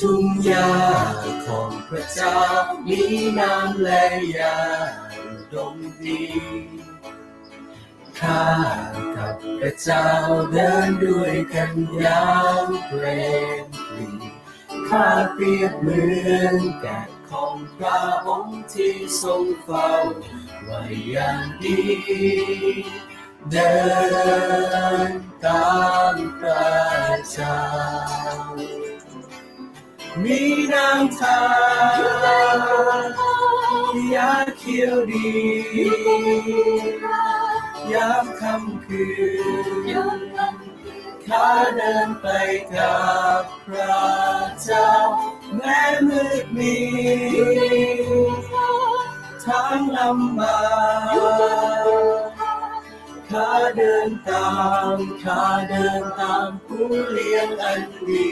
ทุ่งหญ้าของพระเจ้ามีน้ำและยาดมดีข้ากับพระเจ้าเดินด้วยกันอย่างเปรมปรีข้าเปรียบเหมือนแกะของพระองค์ที่ทรงเฝ้าไว้อย่างดีเดินตามพระเจ้า มีน้ำทายาเขียวดียามคำคืนข้าเดินไปกับพระเจ้า แม้มืดมีทางลำบากข้าเดินตามข้าเดินตามผู้เลี้ยงอันดี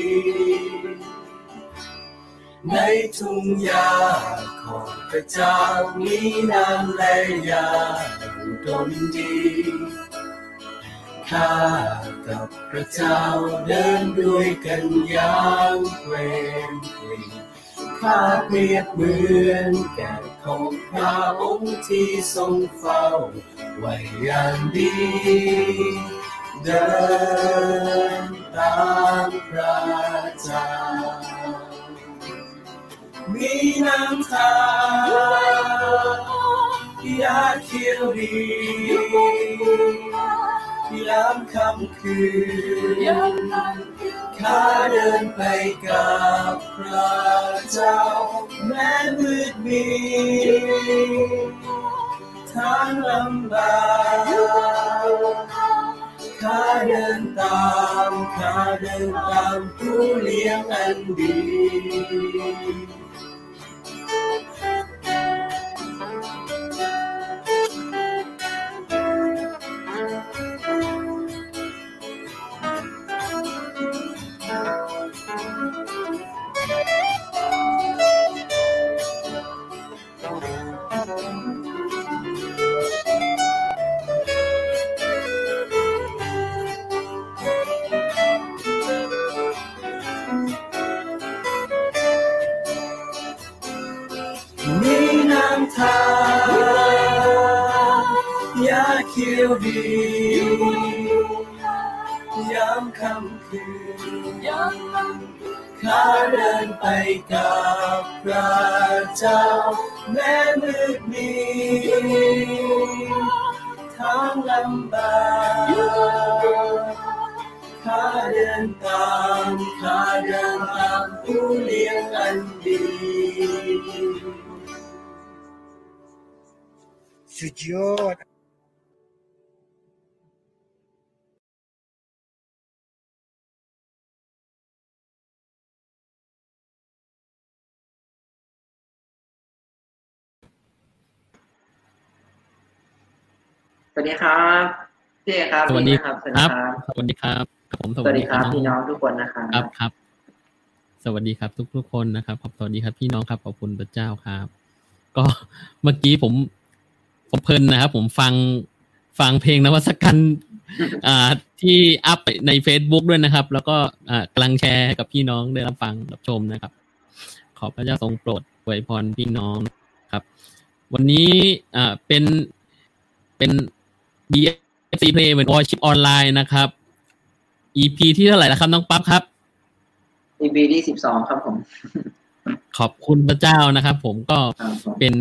ในทุ่งหญ้าของพระเจ้ามีน้ำและยาอุดมดีข้ากับพระเจ้าเดินด้วยกันอย่างเปรมปรีข้าเปรียบเหมือนแก่ของพระองค์ที่ทรงเฝ้าไว้อย่างดีเดินตามพระเจ้า มีน้ำตายาเขียวดียามค่ำคืนข้าเดินไปกับพระเจ้า แม้มืดมีทางลำบากข้าเดินตามข้าเดินตามผู้เลี้ยงอันดี เขียวดียามคำคืนข้าเดินไปกับพระเจ้า แม้มืดมีทางลำบากข้าเดินตามข้าเดินตามผู้เลี้ยงอันดี สุดยอด สวัสดีครับพี่เอกครับสวัสดีพี่นะครับ สวัสคดีรับครับ สวัสดีครับผมสวัสดีครับน้พี่น้องทุกคนนะครับครับครับ สวัสดีครับทุกทุกๆคนนะครับขอบสวัสดีครับพี่น้องครับขอบคุณพระเจ้าครับ ก็เมื่อกี้ผมผมเพลินนะครับ ผมฟังฟังเพลงนวัตกรรมอ่าที่อัพใน Facebook ด้วยนะครับ แล้วก็อ่ากำลังแชร์ให้กับพี่น้องได้รับฟังรับชมนะครับ ขอพระเจ้าทรงโปรดอวยพรพี่น้องครับ วันนี้อ่าเป็นเป็น BFC Play เป็น Worship ออนไลน์นะครับ EP ที่เท่าไหร่แล้วครับน้องปั๊บครับ EP ที่สิบสองครับผม ขอบคุณพระเจ้านะครับ ผมก็ครับผมเป็น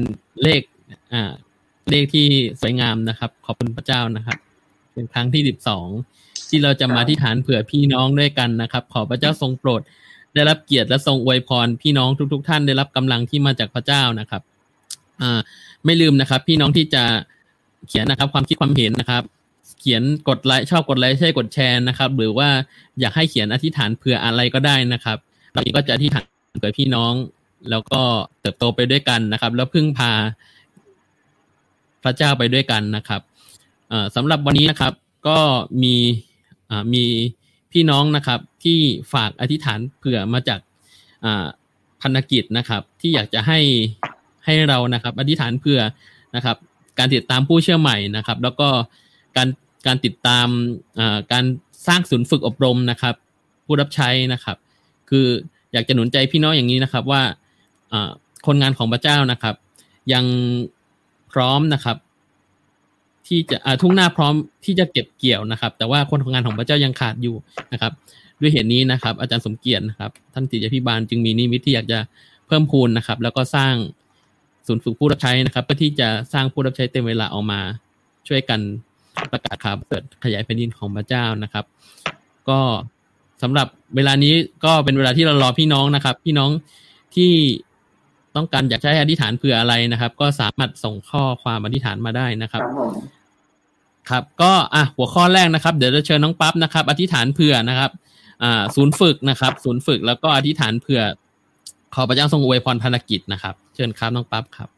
เลข อ่า เลขที่สวยงามนะครับ ขอบคุณพระเจ้านะครับ เป็นครั้งที่สิบสองที่เราจะมาที่ฐานเผื่อพี่น้องด้วยกันนะครับ ขอพระเจ้าทรงโปรด ได้รับเกียรติและทรงอวยพรพี่น้องทุก ๆ ท่านได้รับกำลังที่มาจากพระเจ้านะครับ อ่า ไม่ลืมนะครับ พี่น้องที่จะ เขียนนะครับ ความคิดความเห็นนะครับ เขียนกดไลค์ชอบกดไลค์ใช่กดแชร์นะครับ หรือว่าอยากให้เขียนอธิษฐานเผื่ออะไรก็ได้นะครับ เราก็จะอธิษฐานเผื่อพี่น้อง แล้วก็เติบโตไปด้วยกันนะครับ แล้วพึ่งพาพระเจ้าไปด้วยกันนะครับสำหรับวันนี้นะครับ ก็มีมีพี่น้องนะครับ ที่ฝากอธิษฐานเผื่อมาจากพันธกิจนะครับ ที่อยากจะให้ให้เรานะครับ อธิษฐานเผื่อนะครับ การติดตามผู้เชื่อใหม่นะครับ แล้วก็การการติดตามการสร้างศูนย์ฝึกอบรมนะครับ ผู้รับใช้นะครับ คืออยากจะหนุนใจพี่น้องอย่างนี้นะครับว่าคนงานของพระเจ้านะครับ ยังพร้อมนะครับ ที่จะทุ่งหน้าพร้อมที่จะเก็บเกี่ยวนะครับ แต่ว่าคนของงานของพระเจ้ายังขาดอยู่นะครับ ด้วยเหตุนี้นะครับ อาจารย์สมเกียรตินะครับ ท่านติยพิบาลจึงมีนิมิตที่อยากจะเพิ่มพูนนะครับ แล้วก็สร้าง ศูนย์ฝึกผู้รับใช้นะครับเพื่อที่จะสร้างผู้รับใช้เต็มเวลาออกมา ช่วยกันประกาศข่าวเกิดขยายแผ่นดินของพระเจ้านะครับ ก็สำหรับเวลานี้ก็เป็นเวลาที่เรารอพี่น้องนะครับ พี่น้องที่ต้องการอยากใช้อธิษฐานเผื่ออะไรนะครับ ก็สามารถส่งข้อความอธิษฐานมาได้นะครับ ครับ ก็อะหัวข้อแรกนะครับ เดี๋ยวจะเชิญน้องปั๊บนะครับ อธิษฐานเผื่อนะครับอ่าศูนย์ฝึกนะครับ ศูนย์ฝึกแล้วก็อธิษฐานเผื่อขอพระเจ้าทรงอวยพรภารกิจนะครับ ชิญครับน้องปั๊บครับ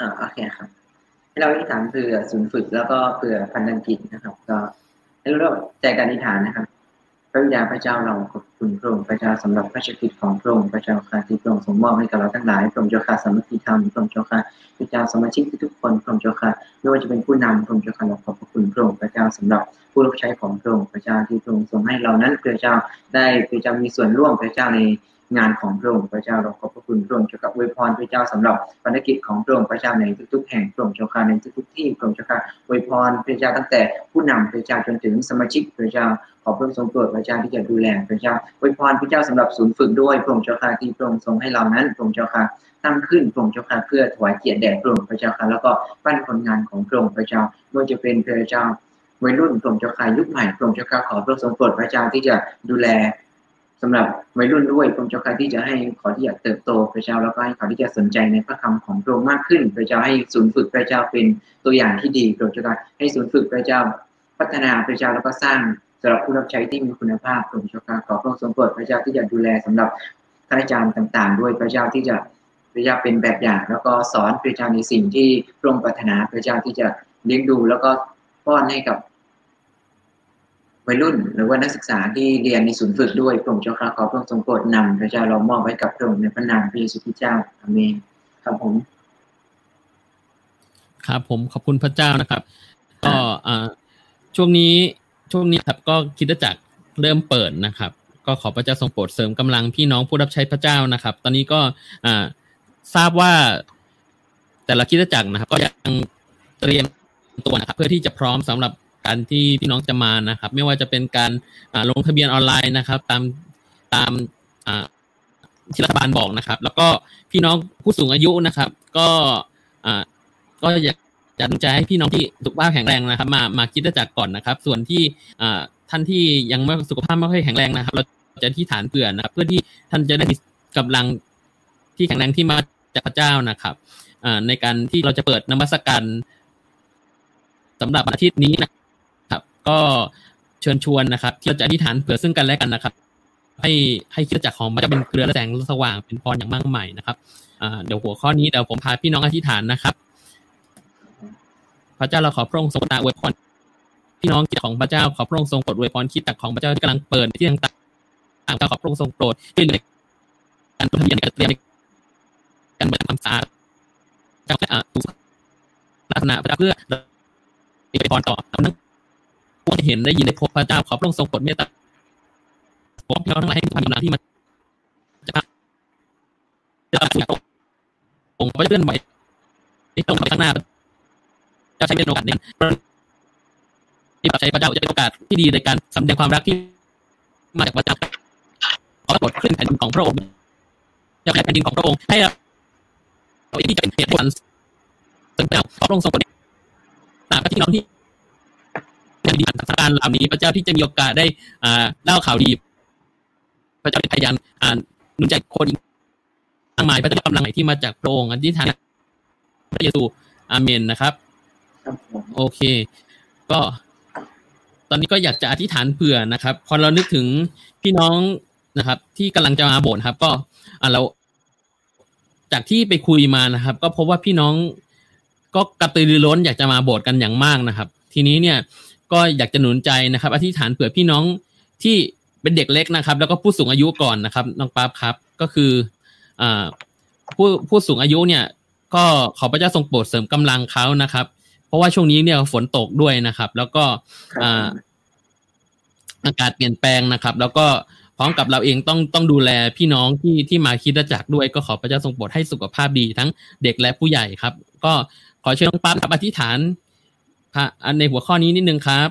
อ่าโอเคครับให้เราอธิษฐานเผื่อศูนย์ฝึกแล้วก็เผื่อพันธกิจนะครับ ก็ให้เราใจการอธิษฐานนะครับ พระวิญญาณพระเจ้าเราขอบคุณพระองค์พระเจ้าสำหรับพระชกิจของพระองค์พระเจ้าค่ะที่พระองค์ทรงมอบให้กับเราทั้งหลายพระองค์เจ้าค่ะสมัคคีธรรมพระองค์เจ้าค่ะพระเจ้าสมาชิกทุกคนพระองค์เจ้าค่ะไม่ว่าจะเป็นผู้นำพระองค์เจ้าค่ะเราขอบคุณพระองค์พระเจ้าสำหรับผู้รับใช้ของพระองค์พระเจ้าที่พระองค์ทรงให้เรานั้นพระเจ้าได้พระเจ้ามีส่วนร่วมพระเจ้าใน งานของพระองค์พระเจ้าเราขอบพระคุณพระองค์เจ้ากับอวยพรพระเจ้าสำหรับภารกิจของพระองค์พระเจ้าในทุกๆแห่งพระองค์เจ้าค่ะในทุกๆที่พระองค์เจ้าค่ะอวยพรพระเจ้าตั้งแต่ผู้นำพระเจ้าจนถึงสมาชิกพระเจ้าขอพระองค์ทรงโปรดพระเจ้าที่จะดูแลพระเจ้าอวยพรพระเจ้าสำหรับศูนย์ฝึกด้วยพระองค์เจ้าค่ะที่พระองค์ทรงให้เรานั้นพระองค์เจ้าค่ะตั้งขึ้นพระองค์เจ้าค่ะเพื่อถวายเกียรติแด่พระองค์พระเจ้าค่ะแล้วก็ปั้นคนงานของพระองค์พระเจ้าไม่ว่าจะเป็นพระเจ้าวัยรุ่นพระองค์เจ้าค่ะยุคใหม่พระองค์เจ้าค่ะขอพระองค์ทรงโปรดพระเจ้าที่จะดูแล สำหรับวัยรุ่นด้วยพระเจ้าค่ะที่จะให้ขอที่จะเติบโตพระเจ้าแล้วก็ให้เขาที่จะสนใจในพระคำของพระองค์มากขึ้นพระเจ้าให้ศูนย์ฝึกพระเจ้าเป็นตัวอย่างที่ดีพระเจ้าค่ะให้ศูนย์ฝึกพระเจ้าพัฒนาพระเจ้าแล้วก็สร้างสำหรับผู้รับใช้ที่มีคุณภาพพระเจ้าค่ะขอพระองค์ทรงโปรดพระเจ้าที่จะดูแลสำหรับท่านอาจารย์ต่างๆ ด้วยพระเจ้าที่จะพระเจ้าเป็นแบบอย่างแล้วก็สอนพระเจ้าในสิ่งที่พระองค์ปรารถนาพระเจ้าที่จะเลี้ยงดูแล้วก็ป้อนให้กับ วัยรุ่น หรือว่านักศึกษาที่เรียนในศูนย์ฝึกด้วยพระองค์เจ้าค่ะขอพระองค์ทรงโปรดนำพระเจ้าเรามอบไว้กับพระองค์ในพระนามพระเยซูคริสต์เจ้าอาเมนครับผม ครับผมขอบคุณพระเจ้านะครับ ก็อ่าช่วงนี้ช่วงนี้ครับก็คิดจักเริ่มเปิดนะครับ ก็ขอพระเจ้าทรงโปรดเสริมกำลังพี่น้องผู้รับใช้พระเจ้านะครับ ตอนนี้ก็อ่าทราบว่าแต่ละคิดจักรนะครับ ก็ยังเตรียมตัวนะครับ เพื่อที่จะพร้อมสำหรับ การที่พี่น้องจะมานะครับ ไม่ว่าจะเป็นการลงทะเบียนออนไลน์นะครับ ตามตามที่รัฐบาลบอกนะครับ แล้วก็พี่น้องผู้สูงอายุนะครับ ก็ก็อยากจะหนุนใจให้พี่น้องที่สุขภาพแข็งแรงนะครับ มามาคิดจักก่อนนะครับ ส่วนที่ท่านที่ยังไม่สุขภาพไม่ค่อยแข็งแรงนะครับ เราจะที่ฐานเผื่อนะครับ เพื่อที่ท่านจะได้มีกำลังที่แข็งแรงที่มาจากพระเจ้านะครับในการที่เราจะเปิดนมัสการสำหรับอาทิตย์นี้นะ ก็เชิญชวนนะครับที่เราจะอธิษฐานเผื่อซึ่งกันและกันนะครับ ให้ให้คิดจักรของมันจะเป็นเกลือและแสงสว่างเป็นพรอย่างมากมายนะครับเดี๋ยวหัวข้อนี้เดี๋ยวผมพาพี่น้องอธิษฐานนะครับ พระเจ้าเราขอพระองค์ทรงตาอวยพรพี่น้องกิจของพระเจ้าขอพระองค์ทรงโปรดอวยพรคิดตักของพระเจ้าที่กำลังเปิดที่ต่างๆขอพระองค์ทรงโปรดช่วยเหลือการลงทะเบียนการเตรียมการเปิดความสะอาดจาและตุลักษณะพระเจ้าเพื่อไปพรต่อเรานั้เห็นได้ยินได้พบพระเจ้าขอพระองค์ทรงโปรดเมตตาพี่น้องทั้งหลายให้ความกำลังที่มันจะจะสุดองค์พระเจ้าเลื่อนไหวที่ตรงไปข้างหน้าจะใช้เป็นโอกาสหนึ่งที่ใช้พระเจ้าจะเป็นโอกาสที่ดีในการสำแดงความรักที่มาจากพระเจ้าขอโปรดขึ้นแผ่นดินของพระองค์จะแผ่นดินของพระองค์ให้เราที่จะเป็นเหตุผลสริมเจ้าขอพระองค์ทรงโปรดตามที่น้องที่ ยังดีสถานการณ์เหล่านี้ พระเจ้าที่จะมีโอกาสได้อ่าเล่าข่าวดี พระเจ้าเป็นพยานอ่านหนุนใจคนอีกมากมายพระเจ้ากำลังไหนที่มาจากพรงอันที่ทางพระเยซูอาเมนนะครับ โอเค ก็ ตอนนี้ก็อยากจะอธิษฐานเผื่อนะครับ พอเรานึกถึงพี่น้องนะครับ ที่กำลังจะมาโบสถ์ครับ ก็อ่าเราจากที่ไปคุยมานะครับ ก็พบว่าพี่น้องก็กระตือรือร้นอยากจะมาโบสถ์กันอย่างมากนะครับ ทีนี้เนี่ย ก็อยากจะหนุนใจนะครับอธิษฐานเผื่อพี่น้องที่เป็นเด็กเล็กนะครับ แล้วก็ผู้สูงอายุก่อนนะครับน้องป๊าบครับ ก็คืออผู้ผู้สูงอายุเนี่ยก็ขอพระเจ้าทรงโปรดเสริมกำลังเขานะครับ เพราะว่าช่วงนี้เนี่ยฝนตกด้วยนะครับ แล้วก็อาอากาศเปลี่ยนแปลงนะครับ แล้วก็ขร้อมกับเราเองต้องต้องดูแลพี่น้องที่ที่มาคิดจักรด้วย ก็ขอพระเจ้าทรงโปรดให้สุขภาพดีทั้งเด็กและผู้ใหญ่ครับ ก็ขอเชิญน้องปั๊บครับอธิษฐาน พระในหัวข้อนี้นิดนึงครับ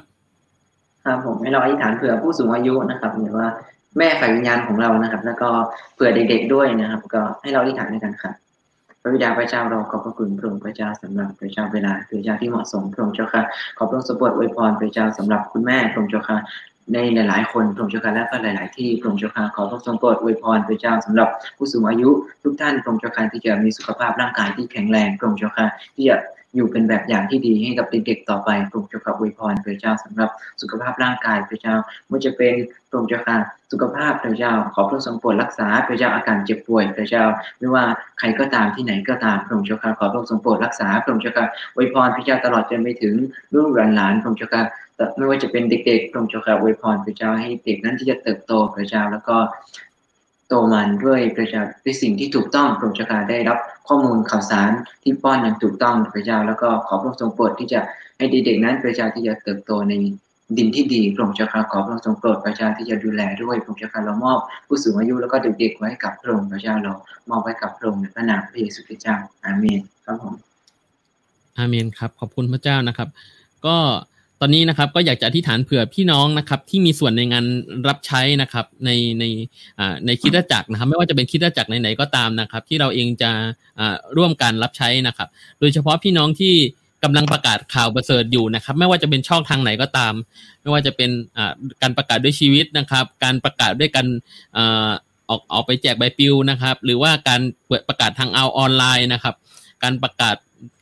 ครับผมให้เราอธิษฐานเผื่อผู้สูงอายุนะครับหรือว่าแม่ฝ่ายวิญญาณของเรานะครับ แล้วก็เผื่อเด็กๆด้วยนะครับ ก็ให้เราอธิษฐานด้วยกันครับพระบิดาพระเจ้าเราขอบพระคุณพระองค์พระเจ้าสำหรับพระเจ้าเวลาพระเจ้าที่เหมาะสมพระองค์เจ้าค่ะขอพระองค์สมบูรณ์อวยพรพระเจ้าสำหรับคุณแม่พระองค์เจ้าค่ะในหลายๆ คนพระองค์เจ้าค่ะและก็หลาย ๆ ที่พระองค์เจ้าค่ะขอพระองค์ทรงโปรดอวยพรพระเจ้าสำหรับผู้สูงอายุทุกท่านพระองค์เจ้าค่ะที่จะมีสุขภาพร่างกายที่แข็งแรงพระองค์เจ้าค่ะที่จะ อยู่เป็นแบบอย่างที่ดีให้กับเด็กๆต่อไปพระองค์เจ้าค่ะอวยพรพระเจ้าสำหรับสุขภาพร่างกายพระเจ้าไม่ว่าจะเป็นพระองค์เจ้าค่ะสุขภาพพระเจ้า ขอพระองค์ทรงโปรดรักษาพระเจ้าอาการเจ็บป่วยพระเจ้า ไม่ว่าใครก็ตามที่ไหนก็ตามพระองค์เจ้าค่ะขอพระองค์ทรงโปรดรักษาพระองค์เจ้าค่ะอวยพรพระเจ้าตลอดจนไปถึงลูกหลานๆพระองค์เจ้าค่ะไม่ว่าจะเป็นเด็กๆพระองค์เจ้าค่ะอวยพรพระเจ้าให้เด็กนั้นที่จะเติบโตพระเจ้าแล้วก็ โตมันด้วยพระเจ้าด้วยสิ่งที่ถูกต้องพระองค์เจ้าค่ะได้รับข้อมูลข่าวสารที่ป้อนอย่างถูกต้องพระเจ้า แล้วก็ขอพระองค์ทรงโปรดที่จะให้เด็กๆนั้นพระเจ้าที่จะเติบโตในดินที่ดีพระองค์เจ้าค่ะขอพระองค์ทรงโปรดพระเจ้าที่จะดูแลด้วยพระองค์เจ้าค่ะเรามอบผู้สูงอายุแล้วก็เด็กๆไว้กับพระองค์พระเจ้าเรามอบไว้กับพระองค์ในพระนามพระเยซูคริสต์เจ้าอาเมนครับผมอาเมนครับ ขอบคุณพระเจ้านะครับ ก็ ตอนนี้นะครับก็อยากจะอธิษฐานเผื่อพี่น้องนะครับที่มีส่วนในงานรับใช้นะครับในในอ่าในคิดจักรนะครับ ไม่ว่าจะเป็นคิดจักรไหนๆก็ตามนะครับ ที่เราเองจะอ่าร่วมกันรับใช้นะครับ โดยเฉพาะพี่น้องที่กำลังประกาศข่าวประเสริฐอยู่นะครับ ไม่ว่าจะเป็นช่องทางไหนก็ตาม ไม่ว่าจะเป็นอ่าการประกาศด้วยชีวิตนะครับ การประกาศด้วยกันอ่าออกออกไปแจกใบปลิวนะครับ หรือว่าการเปิดประกาศทางเอาออนไลน์นะครับ การประกาศ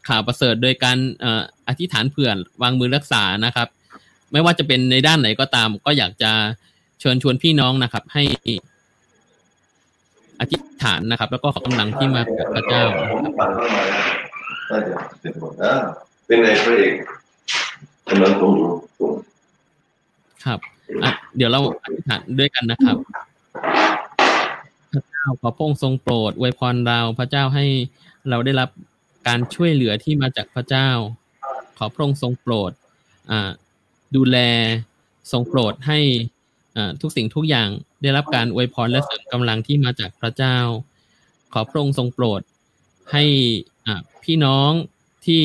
ข่าวประเสริฐโดยการอธิษฐานเผื่อวางมือรักษานะครับ ไม่ว่าจะเป็นในด้านไหนก็ตาม ก็อยากจะเชิญชวนพี่น้องนะครับ ให้อธิษฐานนะครับ แล้วก็ขอกำลังที่มาจากพระเจ้าน่าจะเป็นหมดนะเป็นไงพระเอกกำลังตรงอยู่ตรงครับอะเดี๋ยวเราอธิษฐานด้วยกันนะครับพระเจ้าขอพระองค์ทรงโปรดอวยพรเราพระเจ้าให้เราได้รับ การช่วยเหลือที่มาจากพระเจ้า ขอพระองค์ทรงโปรดดูแลทรงโปรดให้ทุกสิ่งทุกอย่างได้รับการอวยพรและเสริมกำลังที่มาจากพระเจ้า ขอพระองค์ทรงโปรดให้พี่น้องที่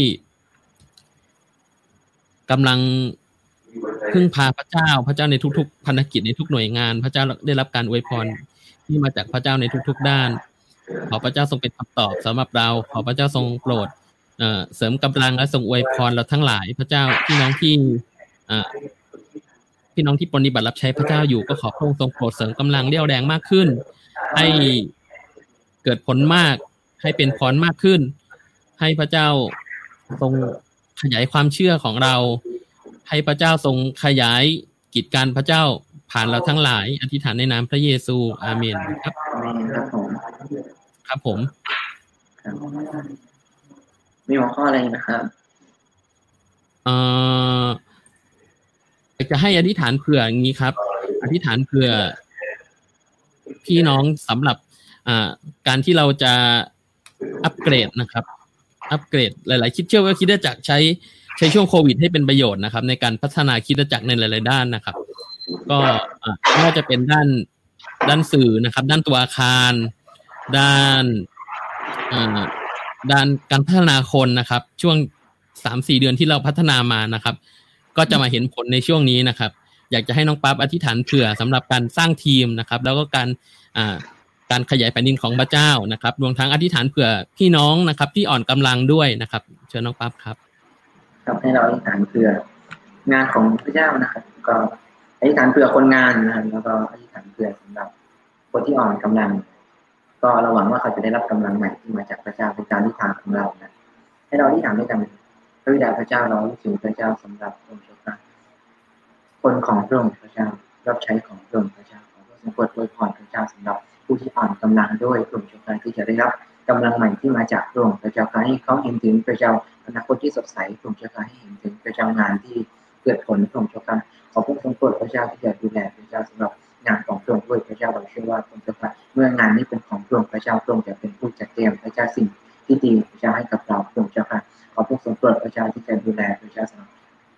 กำลังพึ่งพาพระเจ้า พระเจ้าในทุกๆพันธกิจในทุกหน่วยงาน พระเจ้าได้รับการอวยพรที่มาจากพระเจ้าในทุก ๆ ด้าน ขอพระเจ้าทรงเป็นคำตอบสำหรับเรา ขอพระเจ้าทรงโปรดเสริมกำลังและทรงอวยพรเราทั้งหลาย พระเจ้าพี่น้องที่พี่น้องที่ปฏิบัติรับใช้พระเจ้าอยู่ก็ขอพระองค์ทรงโปรดเสริมกำลังเรี่ยวแรงมากขึ้น ให้เกิดผลมาก ให้เป็นพรมากขึ้น ให้พระเจ้าทรงขยายความเชื่อของเรา ให้พระเจ้าทรงขยายกิจการพระเจ้าผ่านเราทั้งหลาย อธิษฐานในนามพระเยซู อาเมนครับอาเมน ครับผมครับผมครับมีหัวข้ออะไรนะครับเอ่อจะให้อธิษฐานเผื่ออย่างนี้ครับ อธิษฐานเผื่อ พี่น้องสำหรับ อ่า การที่เราจะอัปเกรดนะครับ อัปเกรด หลาย ๆ คิดเชื่อว่าคิดจักรใช้ใช้ช่วงโควิด ให้เป็นประโยชน์นะครับ ในการพัฒนาคิดจักรในหลาย ๆ ด้านนะครับ ก็ไม่ว่าจะเป็นด้านด้านสื่อนะครับ ด้านตัวอาคาร ด้านด้านการพัฒนาคนนะครับ ช่วงสามสี่เดือนที่เราพัฒนามานะครับ ก็จะมาเห็นผลในช่วงนี้นะครับ อยากจะให้น้องปั๊บอธิษฐานเผื่อสำหรับการสร้างทีมนะครับ แล้วก็การการขยายแผ่นดินของพระเจ้านะครับรวมทั้งอธิษฐานเผื่อพี่น้องนะครับ ที่อ่อนกำลังด้วยนะครับ เชิญน้องปั๊บครับครับให้เราอธิษฐานเผื่องานของพระเจ้านะครับ ก็อธิษฐานเผื่อคนงานนะครับแล้วก็อธิษฐานเผื่อสำหรับคนที่อ่อนกำลัง ก็เราหวังว่าเขาจะได้รับกำลังใหม่ที่มาจากพระเจ้าเป็นการอธิษฐานของเรานะให้เราอธิษฐานด้วยกันพระบิดาพระเจ้าเราถึงพระเจ้าสำหรับองค์ชาคนของพระองค์พระเจ้ารับใช้ของพระองค์พระเจ้าขอพระทรงโปรดยพรพระเจ้าสำหรับผู้ที่อ่อนกำลังด้วยกลุ่มชนที่จะได้รับกำลังใหม่ที่มาจากพระองค์พระเจ้าการให้เขาเห็นถึงพระเจ้าอนาคตที่สดใสกลุ่มชนให้เห็นถึงพระเจ้างานที่เกิดผลพระองค์เจ้าขอพระทรงโปรดพระเจ้าที่จะดูแลพระเจ้าสำหรับ งานของพระองค์ด้วยพระเจ้าเราเชื่อว่าพระองค์เจ้าค่ะเมื่องานนี้เป็นของพระองค์พระเจ้าพระองค์จะเป็นผู้จัดเตรียมพระเจ้าสิ่งที่ดีพระเจ้าให้กับเราพระองค์เจ้าค่ะขอพระทรงโปรดพระเจ้าที่จะดูแลพระเจ้าสำหรับ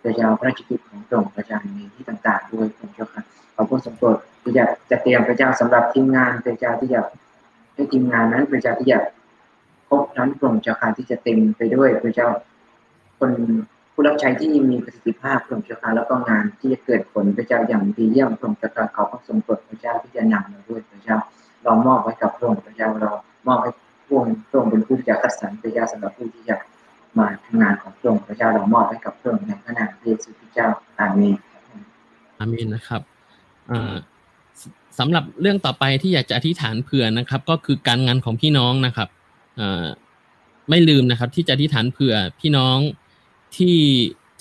พระเจ้าพระราชกิจของพระองค์พระเจ้าในที่ต่าง ๆ ด้วยพระองค์เจ้าค่ะขอพระทรงโปรดที่จะจะเตรียมพระเจ้าสำหรับทีมงานพระเจ้าที่จะให้ทีมงานนั้นพระเจ้าที่จะพบนั้นกลุ่มเจ้าค่ะที่จะเต็มไปด้วยพระเจ้าคน ผู้รับใช้ที่มีประสิทธิภาพกลุ่มเจ้าค่ะแล้วก็งานที่จะเกิดผลพระเจ้าอย่างดีเยี่ยมกลุ่มเจ้าค่ะขอพระทรงโปรดพระเจ้าที่จะนำเราด้วยพระเจ้าเรามอบไว้กับพระองค์พระเจ้าเรามอบให้พระองค์พระองค์เป็นผู้ที่จะคัดสรรพระเจ้าสำหรับผู้ที่จะมาทำงานของพระองค์พระเจ้าเรามอบให้กับพระองค์ในพระนามพระเยซูคริสต์เจ้าอาเมนอาเมนนะครับอ่าสสำหรับเรื่องต่อไปที่อยากจะอธิษฐานเผื่อนะครับ ก็คือการงานของพี่น้องนะครับอ่าไม่ลืมนะครับ ที่จะอธิษฐานเผื่อพี่น้อง ที่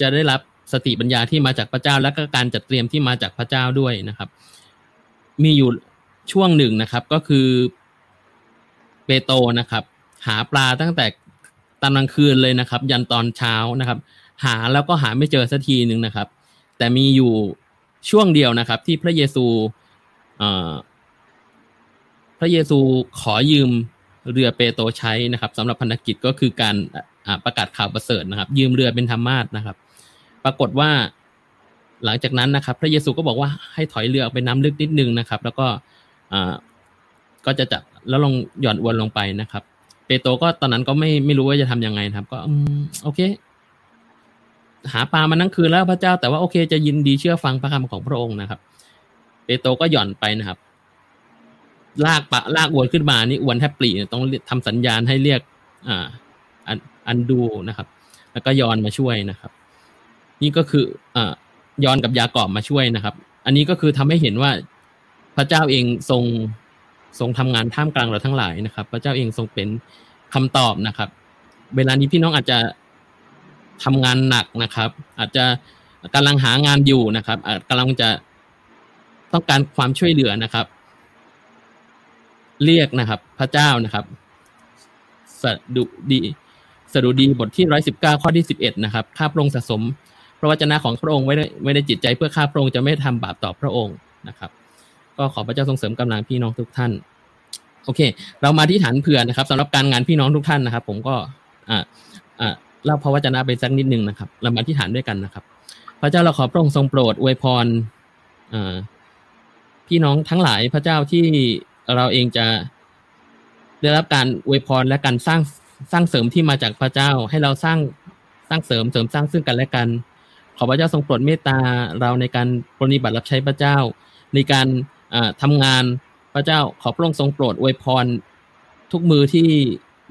จะได้รับสติปัญญาที่มาจากพระเจ้า และก็การจัดเตรียมที่มาจากพระเจ้าด้วยนะครับ มีอยู่ช่วงหนึ่งนะครับ ก็คือเปโตนะครับ หาปลาตั้งแต่ตอนกลางคืนเลยนะครับ ยันตอนเช้านะครับ หาแล้วก็หาไม่เจอสักทีหนึ่งนะครับ แต่มีอยู่ช่วงเดียวนะครับ ที่พระเยซูเอ่อพระเยซูขอยืมเรือเปโตใช้นะครับสำหรับพันธกิจก็คือการ ประกาศข่าวประเสริฐนะครับ ยืมเรือเป็นธรรมาสนะครับ ปรากฏว่า หลังจากนั้นนะครับ พระเยซูก็บอกว่าให้ถอยเรือออกไปน้ำลึกนิดนึงนะครับ แล้วก็ก็จะจับแล้วลงหย่อนอวนลงไปนะครับ เปโตรก็ตอนนั้นก็ไม่ไม่รู้ว่าจะทำยังไงครับ ก็โอเค หาปลามานั่งคืนแล้วพระเจ้า แต่ว่าโอเค จะยินดีเชื่อฟังพระคำของพระองค์นะครับ เปโตรก็หย่อนไปนะครับ ลากปะลากอวนขึ้นมานี่อวนแทบปลีต้องทำสัญญาณให้เรียก อ่า อันดูนะครับ แล้วก็ยอนมาช่วยนะครับ นี่ก็คืออ่ายอนกับยากอบมาช่วยนะครับ อันนี้ก็คือทำให้เห็นว่าพระเจ้าเองทรงทรงทำงานท่ามกลางเราทั้งหลายนะครับ พระเจ้าเองทรงเป็นคำตอบนะครับ เวลานี้พี่น้องอาจจะทำงานหนักนะครับ อาจจะกำลังหางานอยู่นะครับอาจกำลังจะต้องการความช่วยเหลือนะครับ เรียกนะครับ พระเจ้านะครับสดุดี สดุดีบทที่ร้อยสิบเก้าข้อที่สิบเอ็ดนะครับข้าพระองค์สะสม พระวจนะของพระองค์ไว้ในไว้ในจิตใจเพื่อข้าพระองค์จะไม่ทำบาปต่อพระองค์นะครับ ก็ขอพระเจ้าทรงเสริมกำลังพี่น้องทุกท่าน โอเค เรามาที่ฐานเผื่อนะครับสำหรับการงานพี่น้องทุกท่านนะครับ ผมก็อ่าอ่าเล่าพระวจนะไปสักนิดนึงนะครับ เรามาที่ฐานด้วยกันนะครับ พระเจ้าเราขอพระองค์ทรงโปรดอวยพรอ่าพี่น้องทั้งหลายพระเจ้าที่เราเองจะได้รับการอวยพรและการสร้าง สร้างเสริมที่มาจากพระเจ้า ให้เราสร้างสร้างเสริมเสริมสร้างซึ่งกันและกัน ขอพระเจ้าทรงโปรดเมตตาเราในการปฏิบัติรับใช้พระเจ้า ในการทำงานพระเจ้าขอพระองค์ทรงโปรดอวยพรทุกมือที่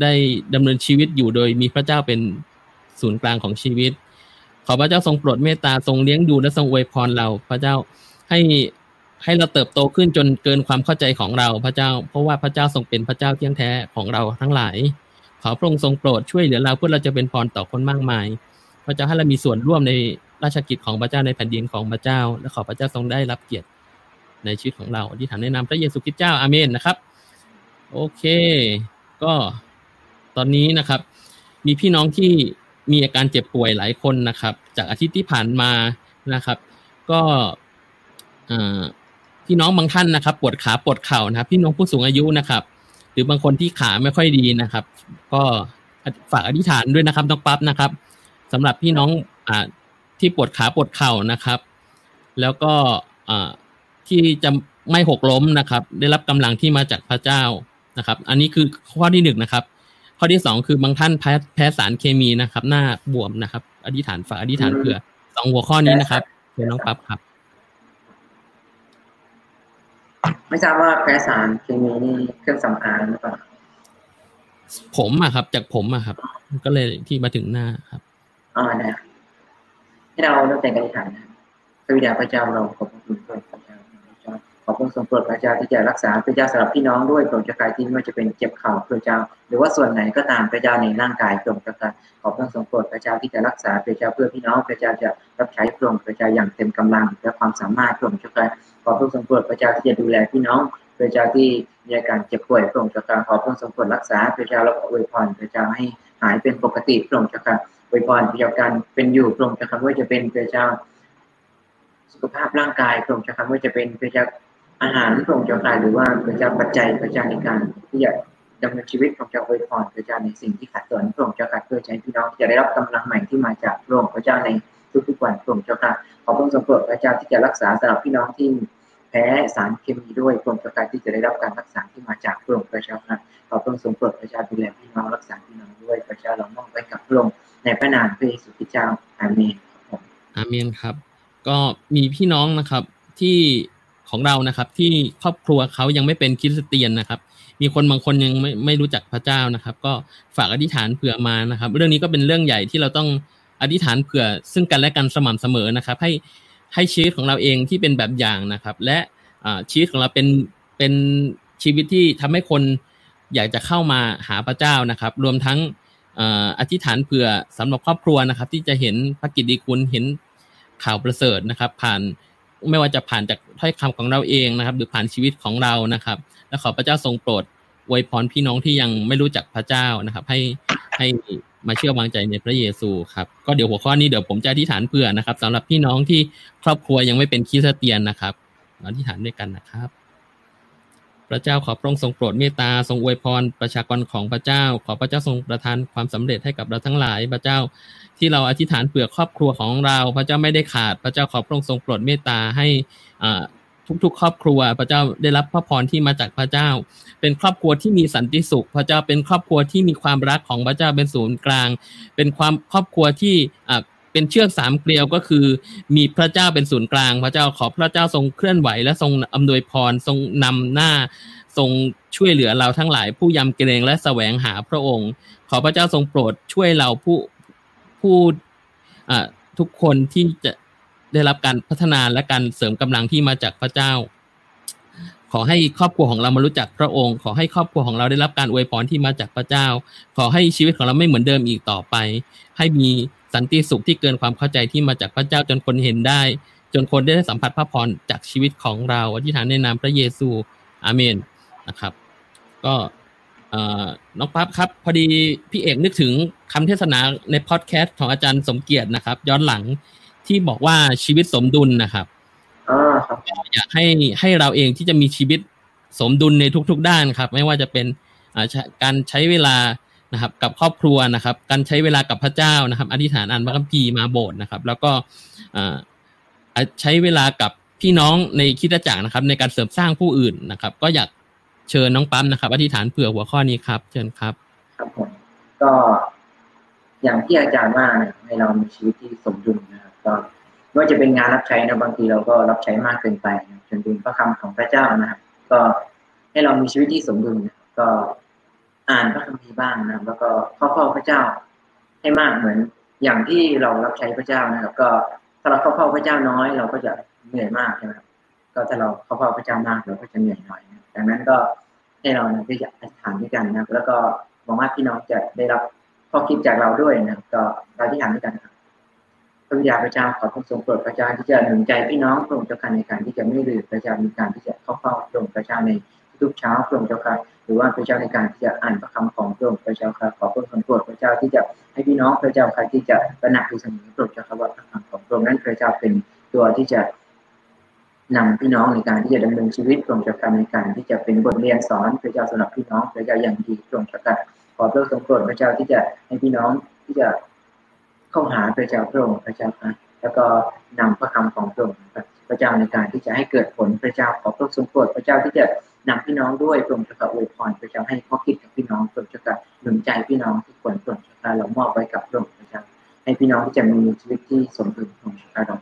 ได้ดำเนินชีวิตอยู่โดยมีพระเจ้าเป็นศูนย์กลางของชีวิต ขอพระเจ้าทรงโปรดเมตตาทรงเลี้ยงดูและทรงอวยพรเรา พระเจ้าให้ให้เราเติบโตขึ้นจนเกินความเข้าใจของเราพระเจ้า เพราะว่าพระเจ้าทรงเป็นพระเจ้าเที่ยงแท้ของเราทั้งหลาย ขอพระองค์ทรงโปรดช่วยเหลือเราเพื่อเราจะเป็นพรต่อคนมากมาย พระเจ้าให้เรามีส่วนร่วมในราชกิจของพระเจ้าในแผ่นดินของพระเจ้า และขอพระเจ้าทรงได้รับเกียรติในชีวิตของเราที่ฐานแนะนำพระเยซูคริสต์เจ้าอาเมนนะครับ โอเค ก็ตอนนี้นะครับ มีพี่น้องที่มีอาการเจ็บป่วยหลายคนนะครับ จากอาทิตย์ที่ผ่านมานะครับ ก็พี่น้องบางท่านนะครับ ปวดขาปวดเข่านะครับ พี่น้องผู้สูงอายุนะครับ หรือบางคนที่ขาไม่ค่อยดีนะครับ ก็ฝากอธิษฐานด้วยนะครับน้องปั๊บนะครับสำหรับพี่น้องอ่าที่ปวดขาปวดเข่านะครับ แล้วก็อ่าที่จะไม่หกล้มนะครับ ได้รับกำลังที่มาจากพระเจ้านะครับ อันนี้คือข้อที่หนึ่งนะครับ ข้อที่สองคือบางท่านแพ้แพ้สารเคมีนะครับ หน้าบวมนะครับ อธิษฐานฝากอธิษฐานเผื่อสองหัวข้อนี้นะครับเชิญน้องปั๊บครับ ไม่ทราบว่าแพ้สารเคมีนี่เครื่องสำอางหรือเปล่าผมอะครับ จากผมอะครับ ก็เลยที่มาถึงหน้าครับอ่าได้ให้เราตั้งแต่การอธิษฐานนะพระวิญญาณพระเจ้าเราขอบคุณพระเจ้า ขอบคุณทรงโปรดพระเจ้าที่จะรักษาพระเจ้าสำหรับพี่น้องด้วยโปรดจะกายที่ไม่ว่าจะเป็นเจ็บเข่าพระเจ้า หรือว่าส่วนไหนก็ตามพระเจ้าในร่างกายโปรดจะกายขอบคุณทรงโปรดพระเจ้าที่จะรักษาพระเจ้าเพื่อพี่น้องพระเจ้าจะรับใช้พระองค์พระเจ้าอย่างเต็มกำลังและความสามารถพระองค์จะกายขอบคุณทรงโปรดพระเจ้าที่จะดูแลพี่น้องพระเจ้าที่มีอาการเจ็บป่วยพระองค์จะกายขอบคุณทรงโปรดรักษาพระเจ้าและอวยพรพระเจ้าให้หายเป็นปกติพระองค์จะกายอวยพรพระเจ้าการเป็นอยู่พระองค์จะกายว่าจะเป็นพระเจ้าสุขภาพร่างกายพระองค์จะกายว่าจะเป็นพระเจ้า อาหารพระองค์จะกายหรือว่าพระเจ้าปัจจัยพระเจ้าในการที่จะดำเนินชีวิตของเจ้าอวยพรพระเจ้าในสิ่งที่ขาดตอนพระองค์เจ้าค่ะเพื่อใช้พี่น้องจะได้รับกำลังใหม่ที่มาจากพระองค์พระเจ้าในทุกๆวันพระองค์เจ้าค่ะขอพระองค์ทรงโปรดพระเจ้าที่จะรักษาสำหรับพี่น้องที่แพ้สารเคมีด้วยพระองค์เจ้าค่ะที่จะได้รับการรักษาที่มาจากพระองค์พระเจ้าค่ะขอพระองค์ทรงโปรดพระเจ้าดูแลพี่น้องรักษาพี่น้องด้วยพระเจ้าเรามอบไว้กับพระองค์ในพระนามพระเยซูคริสต์เจ้าอาเมนอาเมนครับ ก็มีพี่น้องนะครับที่ ของเรานะครับ ที่ครอบครัวเขายังไม่เป็นคริสเตียนนะครับ มีคนบางคนยังไม่ไม่รู้จักพระเจ้านะครับ ก็ฝากอธิษฐานเผื่อมานะครับ เรื่องนี้ก็เป็นเรื่องใหญ่ที่เราต้องอธิษฐานเผื่อซึ่งกันและกันสม่ำเสมอนะครับ ให้ให้ชีวิตของเราเองที่เป็นแบบอย่างนะครับ และชีวิตของเราเป็นเป็นชีวิตที่ทำให้คนอยากจะเข้ามาหาพระเจ้านะครับ รวมทั้งเอ่ออธิษฐานเผื่อสำหรับครอบครัวนะครับ ที่จะเห็นพระกิตติคุณเห็นข่าวประเสริฐนะครับ ผ่าน ไม่ว่าจะผ่านจากถ้อยคำของเราเองนะครับ หรือผ่านชีวิตของเรานะครับ และขอพระเจ้าทรงโปรดอวยพรพี่น้องที่ยังไม่รู้จักพระเจ้านะครับ ให้ให้มาเชื่อวางใจในพระเยซูครับก็เดี๋ยวหัวข้อนี้เดี๋ยวผมจะอธิษฐานเผื่อนะครับสำหรับพี่น้องที่ครอบครัวยังไม่เป็นคริสเตียนนะครับอธิษฐานด้วยกันนะครับ พระเจ้าขอพระองค์ทรงโปรดเมตตาทรงอวยพรประชากรของพระเจ้า ขอพระเจ้าทรงประทานความสำเร็จให้กับเราทั้งหลาย พระเจ้า ที่เราอธิษฐานเผื่อครอบครัวของเรา พระเจ้าไม่ได้ขาด พระเจ้าขอพระองค์ทรงโปรดเมตตาให้ทุกๆ ครอบครัว พระเจ้าได้รับพระพรที่มาจากพระเจ้า เป็นครอบครัวที่มีสันติสุข พระเจ้าเป็นครอบครัวที่มีความรักของพระเจ้าเป็นศูนย์กลาง เป็นความครอบครัวที่เป็นเชือกสามเกลียวก็คือ มีพระเจ้าเป็นศูนย์กลาง พระเจ้าขอพระเจ้าทรงเคลื่อนไหวและทรงอำนวยพรทรงนำหน้าทรงช่วยเหลือเราทั้งหลายผู้ยำเกรงและแสวงหาพระองค์ ขอพระเจ้าทรงโปรดช่วยเราผู้ ผู้ทุกคนที่จะได้รับการพัฒนาและการเสริมกำลังที่มาจากพระเจ้า ขอให้ครอบครัวของเรามารู้จักพระองค์ ขอให้ครอบครัวของเราได้รับการอวยพรที่มาจากพระเจ้า ขอให้ชีวิตของเราไม่เหมือนเดิมอีกต่อไป ให้มีสันติสุขที่เกินความเข้าใจที่มาจากพระเจ้าจนคนเห็นได้ จนคนได้สัมผัสพระพรจากชีวิตของเราอธิษฐานในนามพระเยซูอาเมนนะครับ ก็ น้องปั๊บครับ พอดีพี่เอกนึกถึงคำเทศนาในพอดแคสต์ของอาจารย์สมเกียรตินะครับ ย้อนหลังที่บอกว่าชีวิตสมดุลนะครับอ๋อครับอยากให้ให้เราเองที่จะมีชีวิตสมดุลในทุก ๆ ด้านครับ ไม่ว่าจะเป็นอ่าใช้การใช้เวลานะครับ กับครอบครัวนะครับ การใช้เวลากับพระเจ้านะครับ อธิษฐานอ่านพระคัมภีร์มาโบสถ์นะครับ แล้วก็อ่าอ่าใช้เวลากับพี่น้องในคริดจักรนะครับ ในการเสริมสร้างผู้อื่นนะครับ ก็อยาก เชิญน้องปั๊มนะครับ อธิษฐานเผื่อหัวข้อนี้ครับ เชิญครับ ครับผมก็อย่างที่อาจารย์ว่าเนี่ยให้เรามีชีวิตที่สมดุลนะครับก็ไม่ว่าจะเป็นงานรับใช้นะบางทีเราก็รับใช้มากเกินไปจนลืมพระคำของพระเจ้านะครับก็ให้เรามีชีวิตที่สมดุลนะก็อ่านพระคัมภีร์บ้างนะครับแล้วก็เข้าเฝ้าพระเจ้า ให้มากเหมือนอย่างที่เรารับใช้พระเจ้านะครับ ก็ถ้าเราเข้าเฝ้าพระเจ้าน้อย เราก็จะเหนื่อยมากใช่ไหมครับก็ถ้าเราเข้าเฝ้าพระเจ้ามากเราก็จะเหนื่อยน่อยดังนั้นก็ ให้เรานะได้อธิษฐานด้วยกันนะครับ แล้วก็หวังว่าพี่น้องจะได้รับข้อคิดจากเราด้วยนะก็เราที่ฐานด้วยกันครับพระบิดาพระเจ้าขอพระทรงโปรดพระเจ้าที่จะหนุนใจพี่น้องพระองค์เจ้าค่ะในการที่จะไม่ลืมพระเจ้ามีการที่จะเข้าเฝ้าพระองค์พระเจ้าในทุกเช้าพระองค์เจ้าค่ะหรือว่าพระเจ้าในการที่จะอ่านพระคำของพระองค์พระเจ้าค่ะขอพระทรงโปรดพระเจ้าที่จะให้พี่น้องพระเจ้าค่ะที่จะตระหนักอยู่เสมอพระองค์เจ้าค่ะว่าพระคำของพระองค์นั้นพระเจ้าเป็นตัวที่จะ นำพี่น้องในการที่จะดำเนินชีวิตตรงจากการในการที่จะเป็นบทเรียนสอนพระเจ้าสำหรับพี่น้องพระเจ้าอย่างดีตรงจากการขอพระทรงโปรดพระเจ้าที่จะให้พี่น้องที่จะเข้าหาพระเจ้าพระองค์พระเจ้าค่ะแล้วก็นำพระคำของพระองค์พระเจ้าในการที่จะให้เกิดผลพระเจ้าขอพระทรงโปรดพระเจ้าที่จะนำพี่น้องด้วยพระองค์จะอวยพรพระเจ้าให้ข้อคิดกับพี่น้องพระองค์จะหนุนใจพี่น้องที่ควรพระองค์จะเรามอบไว้กับพระองค์พระเจ้าให้พี่น้องที่จะมีชีวิตที่สมดุลพระองค์จะเรา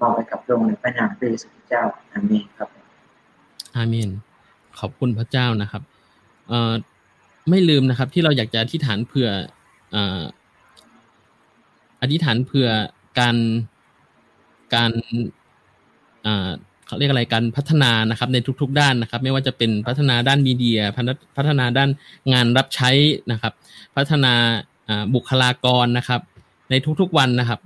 มอบไปกับพระองค์ในพระนามพระเยซูคริสต์เจ้าอาเมนครับอาเมน ขอบคุณพระเจ้านะครับเอ่อไม่ลืมนะครับ ที่เราอยากจะอธิษฐานเผื่ออธิษฐานเผื่อการการเขาเรียกอะไรการพัฒนานะครับ ในทุก ๆ ด้านนะครับ ไม่ว่าจะเป็นพัฒนาด้านมีเดียพัฒนาด้านงานรับใช้นะครับ พัฒนาบุคลากรนะครับ ในทุกๆวันนะครับ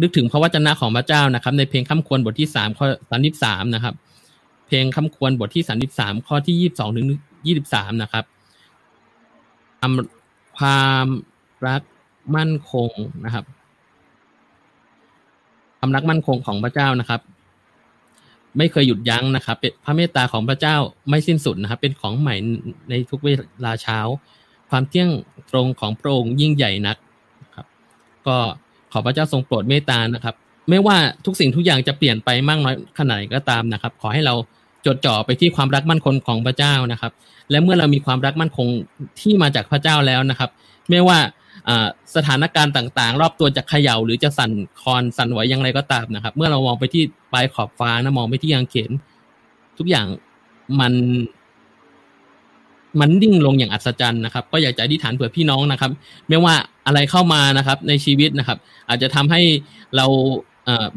นึกถึงพระวจนะของพระเจ้านะครับ ในเพลงข้ามควรบทที่สามข้อสามสิบสามนะครับ เพลงข้ามควรบทที่สามสิบสามข้อที่ยี่สิบสองถึงยี่สิบสามนะครับความรักมั่นคงนะครับความรักมั่นคงของพระเจ้านะครับ ไม่เคยหยุดยั้งนะครับเป็นพระเมตตาของพระเจ้าไม่สิ้นสุดนะครับ เป็นของใหม่ในทุกเวลาเช้า ความเที่ยงตรงของพระองค์ยิ่งใหญ่นักครับ ก็ ขอพระเจ้าทรงโปรดเมตตานะครับ ไม่ว่าทุกสิ่งทุกอย่างจะเปลี่ยนไปมากน้อยขนาดไหนก็ตามนะครับ ขอให้เราจดจ่อไปที่ความรักมั่นคงของพระเจ้านะครับ และเมื่อเรามีความรักมั่นคงที่มาจากพระเจ้าแล้วนะครับ ไม่ว่าสถานการณ์ต่างๆ รอบตัวจะเขย่าหรือจะสั่นคอนสั่นไหวอย่างไรก็ตามนะครับ เมื่อเรามองไปที่ปลายขอบฟ้านะมองไปที่ยังเข็นทุกอย่างมัน มันดิ่งลงอย่างอัศจรรย์นะครับ ก็อยากจะอธิษฐานเผื่อพี่น้องนะครับ ไม่ว่า อะไรเข้ามานะครับ ในชีวิตนะครับ อาจจะทำให้เรา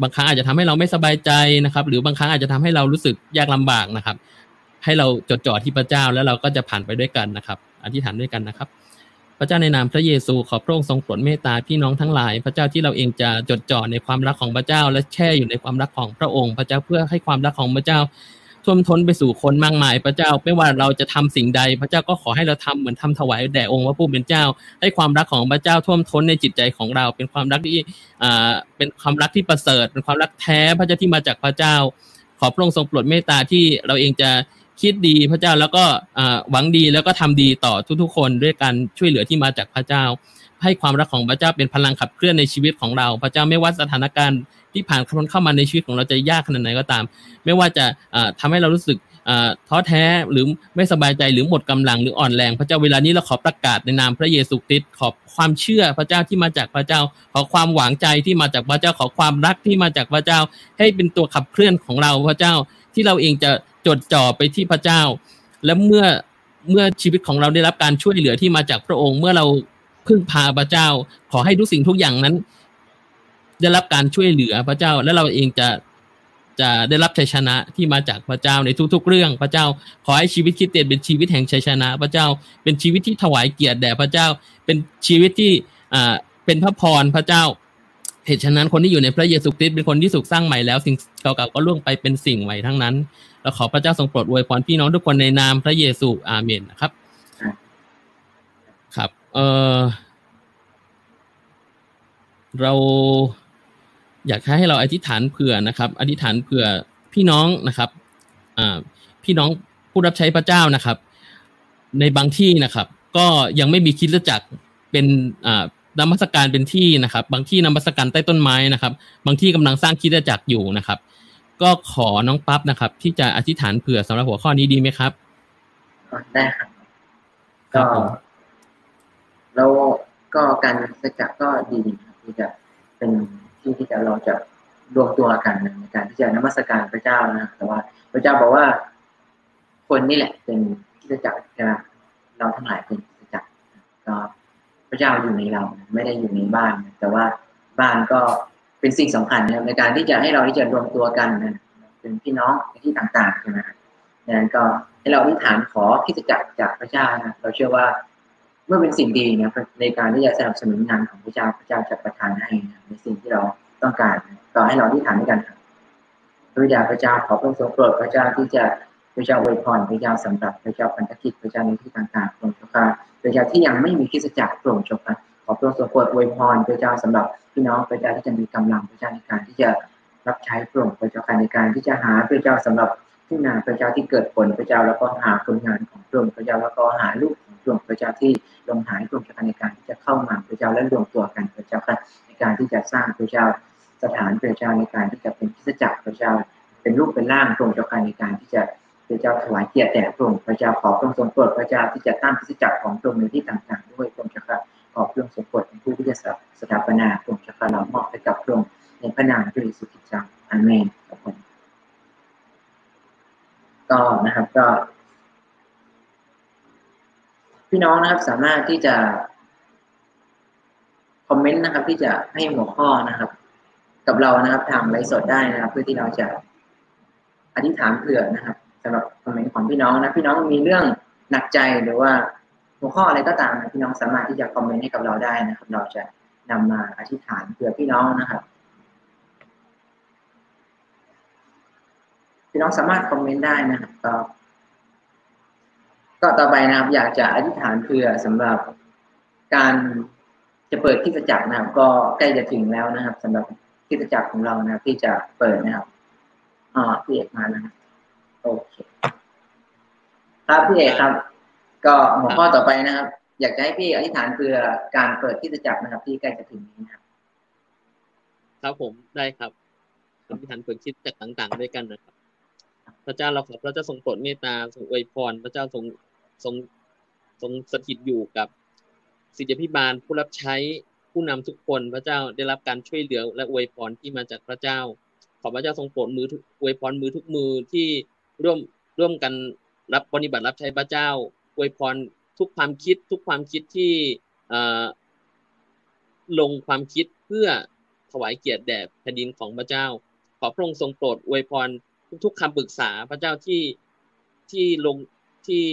บางครั้งอาจจะทำให้เราไม่สบายใจนะครับ หรือบางครั้งอาจจะทำให้เรารู้สึกยากลำบากนะครับ ให้เราจดจ่อที่พระเจ้าแล้วเราก็จะผ่านไปด้วยกันนะครับอธิษฐานด้วยกันนะครับ พระเจ้าในนามพระเยซูขอพระองค์ทรงโปรดเมตตาพี่น้องทั้งหลาย พระเจ้าที่เราเองจะจดจ่อในความรักของพระเจ้า และแช่อยู่ในความรักของพระองค์ พระเจ้าเพื่อให้ความรักของพระเจ้า ท่วมท้นไปสู่คนมากมาย พระเจ้าไม่ว่าเราจะทำสิ่งใด พระเจ้าก็ขอให้เราทำเหมือนทำถวายแด่องค์พระผู้เป็นเจ้า ให้ความรักของพระเจ้าท่วมท้นในจิตใจของเรา เป็นความรักที่อ่าเป็นความรักที่ประเสริฐ เป็นความรักแท้พระเจ้าที่มาจากพระเจ้า ขอพระองค์ทรงโปรดเมตตาที่เราเองจะคิดดีพระเจ้าแล้วก็หวังดีแล้วก็ทำดีต่อทุกๆ คนด้วยการช่วยเหลือที่มาจากพระเจ้า ให้ความรักของพระเจ้าเป็นพลังขับเคลื่อนในชีวิตของเรา พระเจ้าไม่ว่าสถานการณ์ที่ผ่านเข้ามาในชีวิตของเราจะยากขนาดไหนก็ตาม ไม่ว่าจะทำให้เรารู้สึกท้อแท้หรือไม่สบายใจหรือหมดกำลังหรืออ่อนแรง พระเจ้าเวลานี้เราขอประกาศในนามพระเยซูคริสต์ขอความเชื่อพระเจ้าที่มาจากพระเจ้า ขอความหวังใจที่มาจากพระเจ้าขอความรักที่มาจากพระเจ้า ให้เป็นตัวขับเคลื่อนของเราพระเจ้าที่เราเองจะจดจ่อไปที่พระเจ้า และเมื่อเมื่อชีวิตของเราได้รับการช่วยเหลือที่มาจากพระองค์เมื่อเรา พึ่งพาพระเจ้า ขอให้ทุกสิ่งทุกอย่างนั้น ได้รับการช่วยเหลือพระเจ้า และเราเองจะจะได้รับชัยชนะที่มาจากพระเจ้าในทุก ๆ เรื่องพระเจ้า ขอให้ชีวิตคิดเตียนเป็นชีวิตแห่งชัยชนะ พระเจ้าเป็นชีวิตที่ถวายเกียรติแด่พระเจ้า เป็นชีวิตที่อ่าเป็นพระพรพระเจ้าเหตุฉะนั้นคนที่อยู่ในพระเยซูคริสต์เป็นคนที่สุขสร้างใหม่แล้วสิ่งเก่าๆก็ล่วงไปเป็นสิ่งใหม่ทั้งนั้นเราขอพระเจ้าทรงโปรดอวยพรพี่น้องทุกคนในนามพระเยซูอาเมนนะครับครับ เออเราอยากให้เราอธิษฐานเผื่อนะครับ อธิษฐานเผื่อพี่น้องนะครับอ่าพี่น้องผู้รับใช้พระเจ้านะครับ ในบางที่นะครับ ก็ยังไม่มีคิดจักเป็นอ่านมัสการเป็นที่นะครับ บางที่นมัสการใต้ต้นไม้นะครับ บางที่กำลังสร้างคิดจักอยู่นะครับ ก็ขอน้องปั๊บนะครับ ที่จะอธิษฐานเผื่อสำหรับหัวข้อนี้ดีไหมครับได้ครับก็ แล้วก็การสกัดก็ดีที่จะเป็นที่ที่จะเราจะรวมตัวกันในการที่จะนมัสการพระเจ้านะแต่ว่าพระเจ้าบอกว่า คนนี่แหละ เป็นที่จะจักรใช่ไหมเราทั้งหลายเป็นที่จะจักก็พระเจ้าอยู่ในเราไม่ได้อยู่ในบ้าน แต่ว่าบ้านก็เป็นสิ่งสำคัญนะในการที่จะให้เราที่จะรวมตัวกันนะเป็นพี่น้องในที่ต่างๆใช่ไหมนั้นก็ให้เราอธิษฐานขอคิดจักจากพระเจ้านะเราเชื่อว่า เมื่อเป็นสิ่งดีนะในการที่จะสนับสนุนงานของพระเจ้าพระเจ้าจะประทานให้ในสิ่งที่เราต้องการก็ให้เราที่ฐานด้วยกันครับพระบิดาพระเจ้าขอพระทรงโปรดพระเจ้าที่จะพระเจ้าอวยพรพระเจ้าสำหรับพระเจ้าพันธกิจพระเจ้าในที่ต่างๆโปรดเจ้าค่ะพระเจ้าที่ยังไม่มีคิดจักรโปรดเจ้าค่ะขอพระทรงโปรดอวยพรพระเจ้าสำหรับพี่น้องพระเจ้าที่จะมีกำลังพระเจ้าในการที่จะรับใช้พระองพระเจ้าในการที่จะหาพระเจ้าสำหรับที่นาพระเจ้าที่เกิดผลพระเจ้าแล้วก็หาคนงานของพระองค์พระเจ้าแล้วก็หาลูก ระองพระเจ้าที่ลงหายพระองค์ในการที่จะเข้ามาพระเจ้าและรวมตัวกันพระเจ้าค่ะในการที่จะสร้างพระเจ้าสถานพระเจ้าในการที่จะเป็นพิสจักรพระเจ้าเป็นรูปเป็นร่างพระองค์เจ้าค่ะในการที่จะพระเจ้าถวายเกียรติแด่พระองค์พระเจ้าขอพระองค์ทรงโปรดพระเจ้าที่จะตั้งพิสจักรของพระองค์ในที่ต่างๆ ด้วยพระองค์เจ้าค่ะขอพระองค์ทรงโปรดเป็นผู้ที่จะสถาปนาพระองค์เจ้าค่ะเรามอบให้กับพระองค์ในพระนามพระเยซูคริสต์เจ้าอาเมนขอบคุณก็นะครับก็ พี่น้องนะครับสามารถที่จะคอมเมนต์นะครับ ที่จะให้หัวข้อนะครับ กับเรานะครับทางไลฟ์สดได้นะครับ เพื่อที่เราจะอธิษฐานเผื่อนะครับสำหรับคอมเมนต์ของพี่น้องนะพี่น้องมีเรื่องหนักใจหรือว่าหัวข้ออะไรก็ตามนะพี่น้องสามารถที่จะคอมเมนต์ให้กับเราได้นะครับ เราจะนำมาอธิษฐานเผื่อพี่น้องนะครับพี่น้องสามารถคอมเมนต์ได้นะครับ ก็ต่อไปนะครับอยากจะอธิษฐานเพื่อสำหรับการจะเปิดที่จักรนะครับ ก็ใกล้จะถึงแล้วนะครับสำหรับที่จักรของเรานะครับ ที่จะเปิดนะครับอ๋อพี่เอกมานะครับโอเคครับพี่เอกครับ ก็หัวข้อต่อไปนะครับ อยากจะให้พี่อธิษฐานเพื่อการเปิดที่จักรนะครับ ที่ใกล้จะถึงนี้นะครับครับผมได้ครับอธิษฐานเผื่อคิดจากต่าง ๆ ด้วยกันนะครับ พระเจ้าเราขอพระเจ้าทรงโปรดเมตตาทรงอวยพร พระเจ้าทรง ทรงทรงสถิตอยู่กับศิษยาพิบาลผู้รับใช้ผู้นำทุกคนพระเจ้าได้รับการช่วยเหลือและอวยพรที่มาจากพระเจ้า ขอพระเจ้าทรงโปรดมืออวยพรมือทุกมือที่ร่วมร่วมกันรับปฏิบัติรับใช้พระเจ้าอวยพรทุกความคิดทุกความคิดที่เอ่อลงความคิดเพื่อถวายเกียรติแด่แผ่นดินของพระเจ้า ขอพระองค์ทรงโปรดอวยพรทุกๆคำปรึกษาพระเจ้าที่ที่ลงที่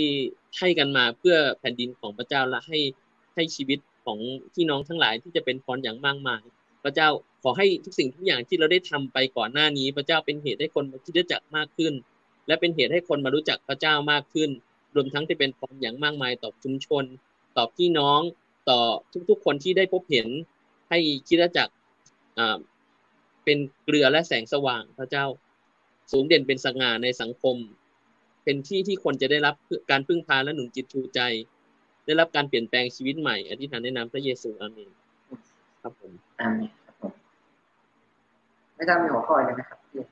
ให้กันมาเพื่อแผ่นดินของพระเจ้าและให้ให้ชีวิตของพี่น้องทั้งหลายที่จะเป็นพรอย่างมากมาย พระเจ้าขอให้ทุกสิ่งทุกอย่างที่เราได้ทำไปก่อนหน้านี้ พระเจ้าเป็นเหตุให้คนมาคิดจักมากขึ้น และเป็นเหตุให้คนมารู้จักพระเจ้ามากขึ้น รวมทั้งที่เป็นพรอย่างมากมายต่อชุมชน ต่อพี่น้องต่อทุกๆคนที่ได้พบเห็นให้คิดจักอ่าเป็นเกลือและแสงสว่างพระเจ้า สูงเด่นเป็นสง่าในสังคม เป็นที่ที่คนจะได้รับการพึ่งพาและหนุนจิตชูใจ ได้รับการเปลี่ยนแปลงชีวิตใหม่ อธิษฐานในนามพระเยซูอาเมนครับผมอาเมนครับผมไม่ทราบมีหัวข้ออะไรไหมครับพี่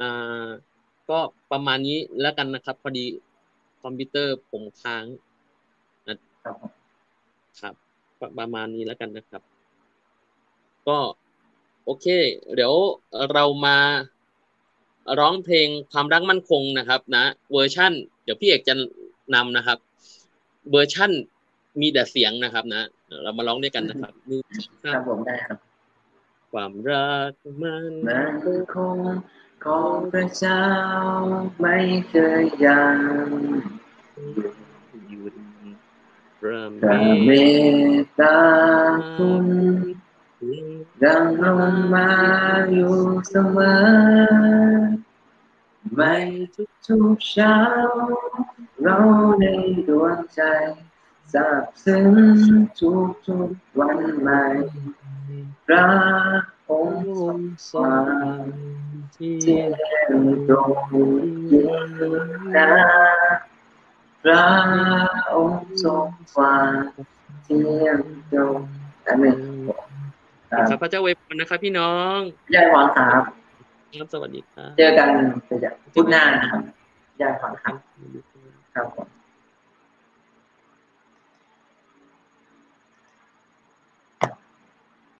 อ่าก็ประมาณนี้แล้วกันนะครับ พอดีคอมพิวเตอร์ผมค้างครับผมครับประประมาณนี้แล้วกันนะครับ ก็โอเค เดี๋ยวเรามา ร้องเพลงความรักมั่นคงนะครับ นะเวอร์ชั่น เดี๋ยวพี่เอกจะนำนะครับ เวอร์ชั่นมีแต่เสียงนะครับ นะเรามาร้องด้วยกันนะครับหนึ่งสองสารับผมได้ครับ ความรักมั่นมั่นคงของพระเจ้าไม่เคยยังหยุดพระพระเมตตาคุณดังลงมาอยู่เสมอ ไม่ทุกทุกเช้า เราในดวงใจซาบซึ้งทุกทุกวันใหม่พระองค์ทรงสว่างเที่ยงตรงยิ่งนะพระองค์ทรงสว่างเที่ยงตรงอาเมนคครัรับบพระเจ้าอวยพรนะครับพี่น้องยายหวังครับ ครับสวัสดีครับ เจอกันพุธหน้านะครับยาก่อนครับ ครับผม